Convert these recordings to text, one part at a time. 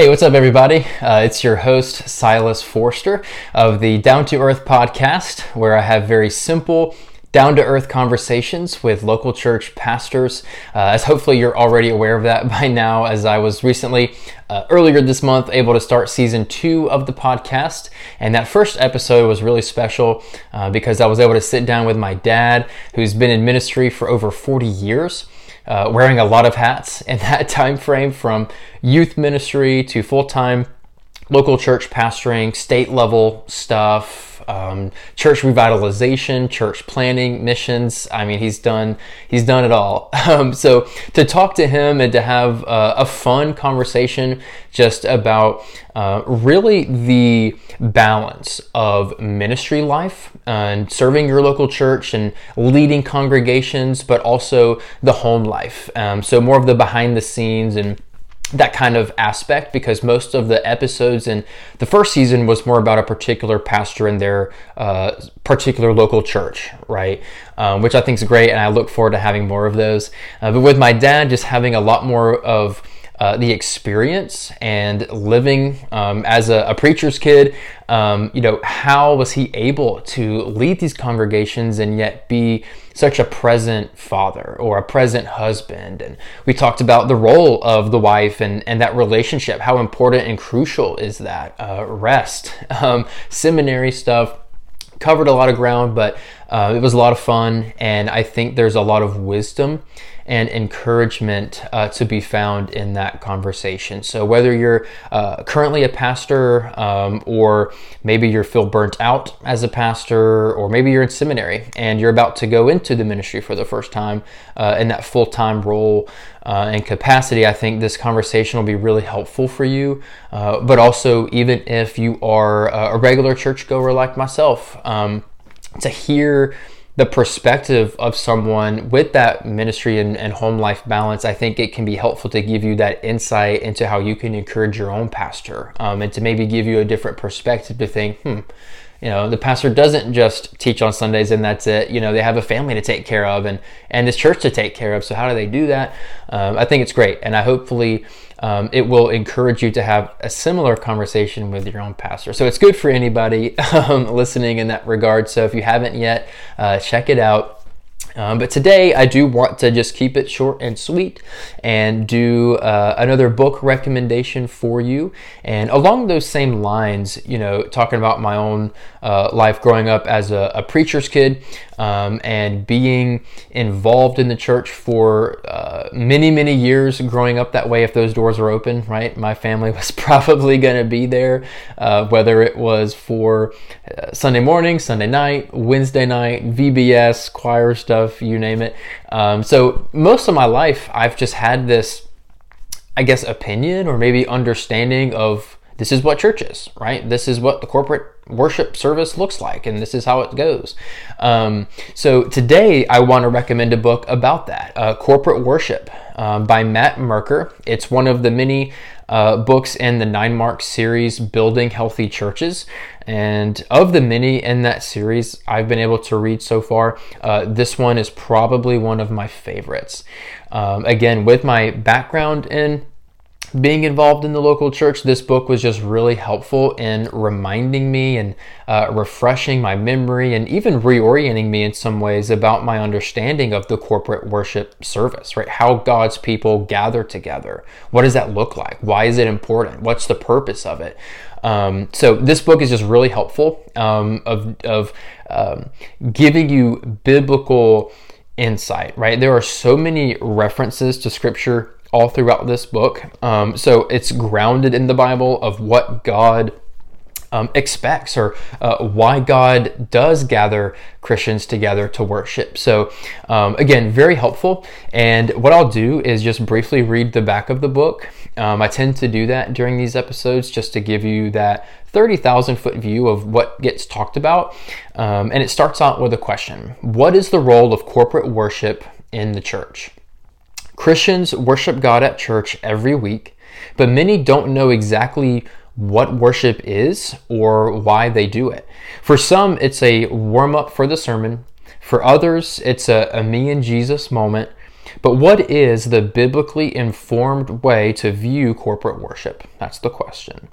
Hey, what's up, everybody? Uh, it's your host, Silas Forster of the Down to Earth podcast, where I have very simple, down to earth conversations with local church pastors. Uh, as hopefully you're already aware of that by now, as I was recently, uh, earlier this month, able to start season two of the podcast. And that first episode was really special uh, because I was able to sit down with my dad, who's been in ministry for over 40 years uh, wearing a lot of hats in that time frame from youth ministry to full-time local church pastoring, state level stuff, um, church revitalization, church planning, missions. I mean, he's done he's done it all. Um, so to talk to him and to have uh, a fun conversation just about uh, really the balance of ministry life and serving your local church and leading congregations, but also the home life. Um, so more of the behind the scenes and that kind of aspect because most of the episodes in the first season was more about a particular pastor in their uh, particular local church, right? Um, which I think is great, and I look forward to having more of those. Uh, but with my dad, just having a lot more of uh, the experience and living um, as a, a, preacher's kid, um, you know, how was he able to lead these congregations and yet be such a present father or a present husband? And we talked about the role of the wife and, and that relationship. How important and crucial is that? Uh, rest, um, seminary stuff, covered a lot of ground, but uh, it was a lot of fun. And I think there's a lot of wisdom and encouragement uh, to be found in that conversation. So, whether you're uh, currently a pastor, um, or maybe you're feel burnt out as a pastor, or maybe you're in seminary and you're about to go into the ministry for the first time uh, in that full time role uh, and capacity, I think this conversation will be really helpful for you. Uh, but also, even if you are a regular churchgoer like myself, um, to hear the perspective of someone with that ministry and, and, home life balance, I think it can be helpful to give you that insight into how you can encourage your own pastor um, and to maybe give you a different perspective to think, hmm, you know, the pastor doesn't just teach on Sundays and that's it. You know, they have a family to take care of and, and this church to take care of. So, how do they do that? Um, I think it's great. And I hopefully um, it will encourage you to have a similar conversation with your own pastor. So, it's good for anybody um, listening in that regard. So, if you haven't yet, uh, check it out. Um, but today I do want to just keep it short and sweet and do uh, another book recommendation for you. And along those same lines, you know, talking about my own uh, life growing up as a, a preacher's kid um, and being involved in the church for uh, many, many years growing up that way. If those doors were open, right, my family was probably going to be there, uh, whether it was for uh, Sunday morning, Sunday night, Wednesday night, VBS, choir stuff, you name it. Um, so most of my life, I've just had this, I guess, opinion or maybe understanding of this is what church is, right? This is what the corporate worship service looks like, and this is how it goes. Um, so today, I want to recommend a book about that uh, Corporate Worship um, by Matt Merker. It's one of the many uh, books in the Nine Mark series, Building Healthy Churches. And of the many in that series I've been able to read so far, uh, this one is probably one of my favorites. Um, again, with my background in being involved in the local church, this book was just really helpful in reminding me and uh, refreshing my memory and even reorienting me in some ways about my understanding of the corporate worship service, right? How God's people gather together. What does that look like? Why is it important? What's the purpose of it? Um, so this book is just really helpful um, of, of um, giving you biblical insight, right? There are so many references to scripture all throughout this book. Um, so it's grounded in the Bible of what God um, expects or uh, why God does gather Christians together to worship. So, um, again, very helpful. And what I'll do is just briefly read the back of the book. Um, I tend to do that during these episodes just to give you that 30,000 foot view of what gets talked about. Um, and it starts out with a question What is the role of corporate worship in the church? Christians worship God at church every week, but many don't know exactly what worship is or why they do it. For some, it's a warm up for the sermon. For others, it's a, a me and Jesus moment. But what is the biblically informed way to view corporate worship? That's the question.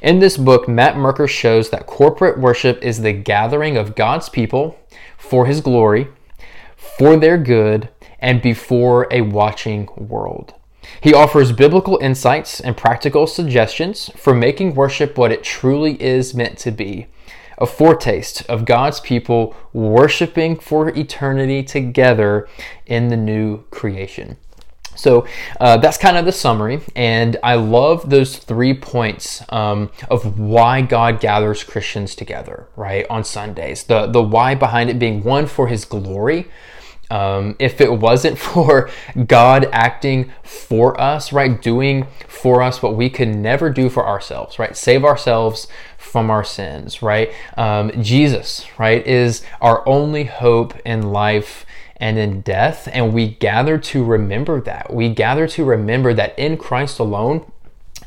In this book, Matt Merker shows that corporate worship is the gathering of God's people for his glory, for their good, and before a watching world. He offers biblical insights and practical suggestions for making worship what it truly is meant to be a foretaste of God's people worshiping for eternity together in the new creation. So uh, that's kind of the summary, and I love those three points um, of why God gathers Christians together, right, on Sundays. The the why behind it being one for His glory. Um, if it wasn't for God acting for us, right, doing for us what we could never do for ourselves, right, save ourselves from our sins, right? Um, Jesus, right, is our only hope in life and in death. And we gather to remember that. We gather to remember that in Christ alone,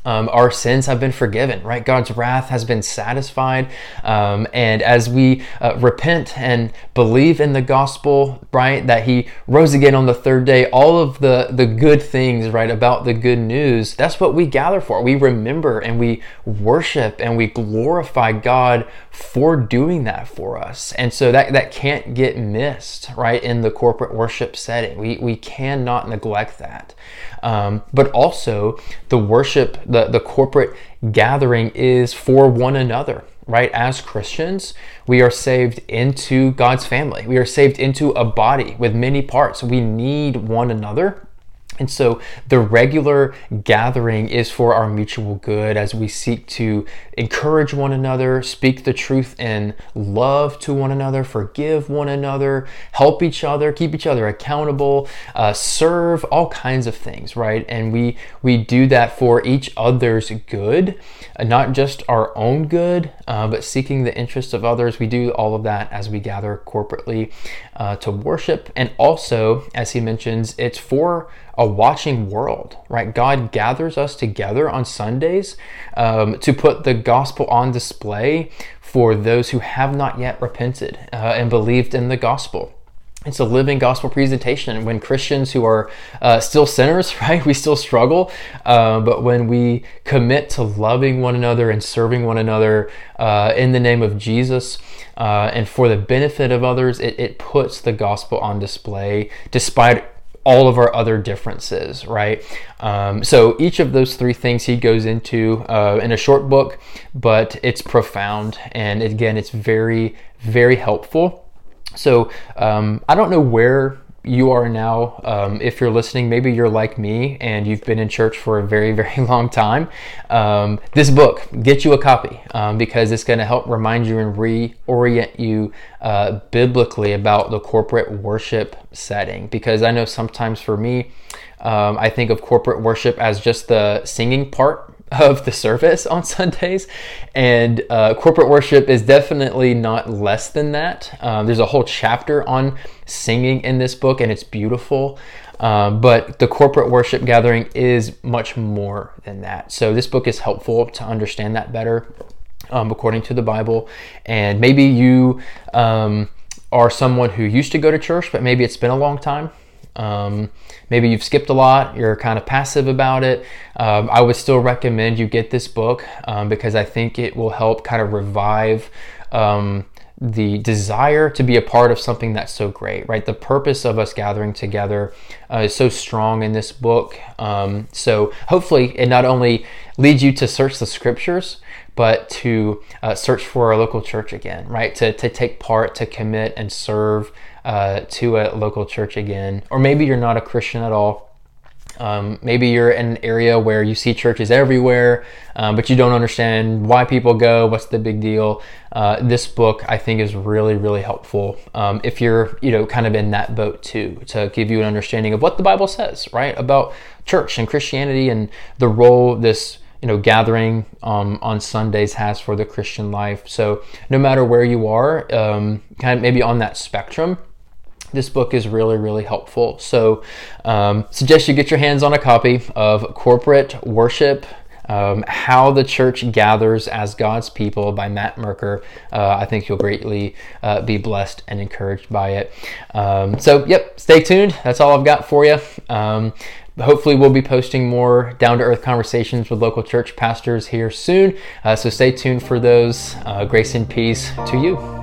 um, our sins have been forgiven, right? God's wrath has been satisfied. Um, and as we uh, repent and believe in the gospel, right, that He rose again on the third day, all of the, the good things, right, about the good news, that's what we gather for. We remember and we worship and we glorify God for doing that for us. And so that, that can't get missed, right, in the corporate worship setting. We, we cannot neglect that. Um, but also, the worship, the, the corporate gathering is for one another, right? As Christians, we are saved into God's family. We are saved into a body with many parts. We need one another and so the regular gathering is for our mutual good as we seek to encourage one another, speak the truth in love to one another, forgive one another, help each other, keep each other accountable, uh, serve all kinds of things, right? And we we do that for each other's good, uh, not just our own good, uh, but seeking the interests of others. We do all of that as we gather corporately uh, to worship, and also, as he mentions, it's for a watching world, right? God gathers us together on Sundays um, to put the gospel on display for those who have not yet repented uh, and believed in the gospel. It's a living gospel presentation. When Christians who are uh, still sinners, right, we still struggle, uh, but when we commit to loving one another and serving one another uh, in the name of Jesus uh, and for the benefit of others, it, it puts the gospel on display despite all of our other differences, right? Um, so each of those three things he goes into uh, in a short book, but it's profound. And again, it's very, very helpful. So um, I don't know where you are now, um, if you're listening, maybe you're like me and you've been in church for a very, very long time. Um, this book, get you a copy um, because it's going to help remind you and reorient you uh, biblically about the corporate worship setting. Because I know sometimes for me, um, I think of corporate worship as just the singing part of the service on Sundays, and uh, corporate worship is definitely not less than that. Um, there's a whole chapter on singing in this book, and it's beautiful. Um, but the corporate worship gathering is much more than that. So this book is helpful to understand that better, um, according to the Bible. And maybe you um, are someone who used to go to church, but maybe it's been a long time. Um, maybe you've skipped a lot, you're kind of passive about it. Um, I would still recommend you get this book um, because I think it will help kind of revive um, the desire to be a part of something that's so great, right? The purpose of us gathering together uh, is so strong in this book. Um, so hopefully, it not only leads you to search the scriptures, but to uh, search for a local church again, right? To, to take part, to commit and serve uh, to a local church again. Or maybe you're not a Christian at all. Um, maybe you're in an area where you see churches everywhere, um, but you don't understand why people go, what's the big deal. Uh, this book, I think, is really, really helpful um, if you're, you know, kind of in that boat too, to give you an understanding of what the Bible says, right, about church and Christianity and the role this you know gathering um, on Sundays has for the Christian life. So no matter where you are, um, kind of maybe on that spectrum, this book is really really helpful. So um, suggest you get your hands on a copy of Corporate Worship. um, How the Church Gathers as God's People by Matt Merker. Uh, I think you'll greatly uh, be blessed and encouraged by it. Um, so, yep, stay tuned. That's all I've got for you. Hopefully we'll be posting more down to earth conversations with local church pastors here soon. Uh, so stay tuned for those. Uh, grace and peace to you.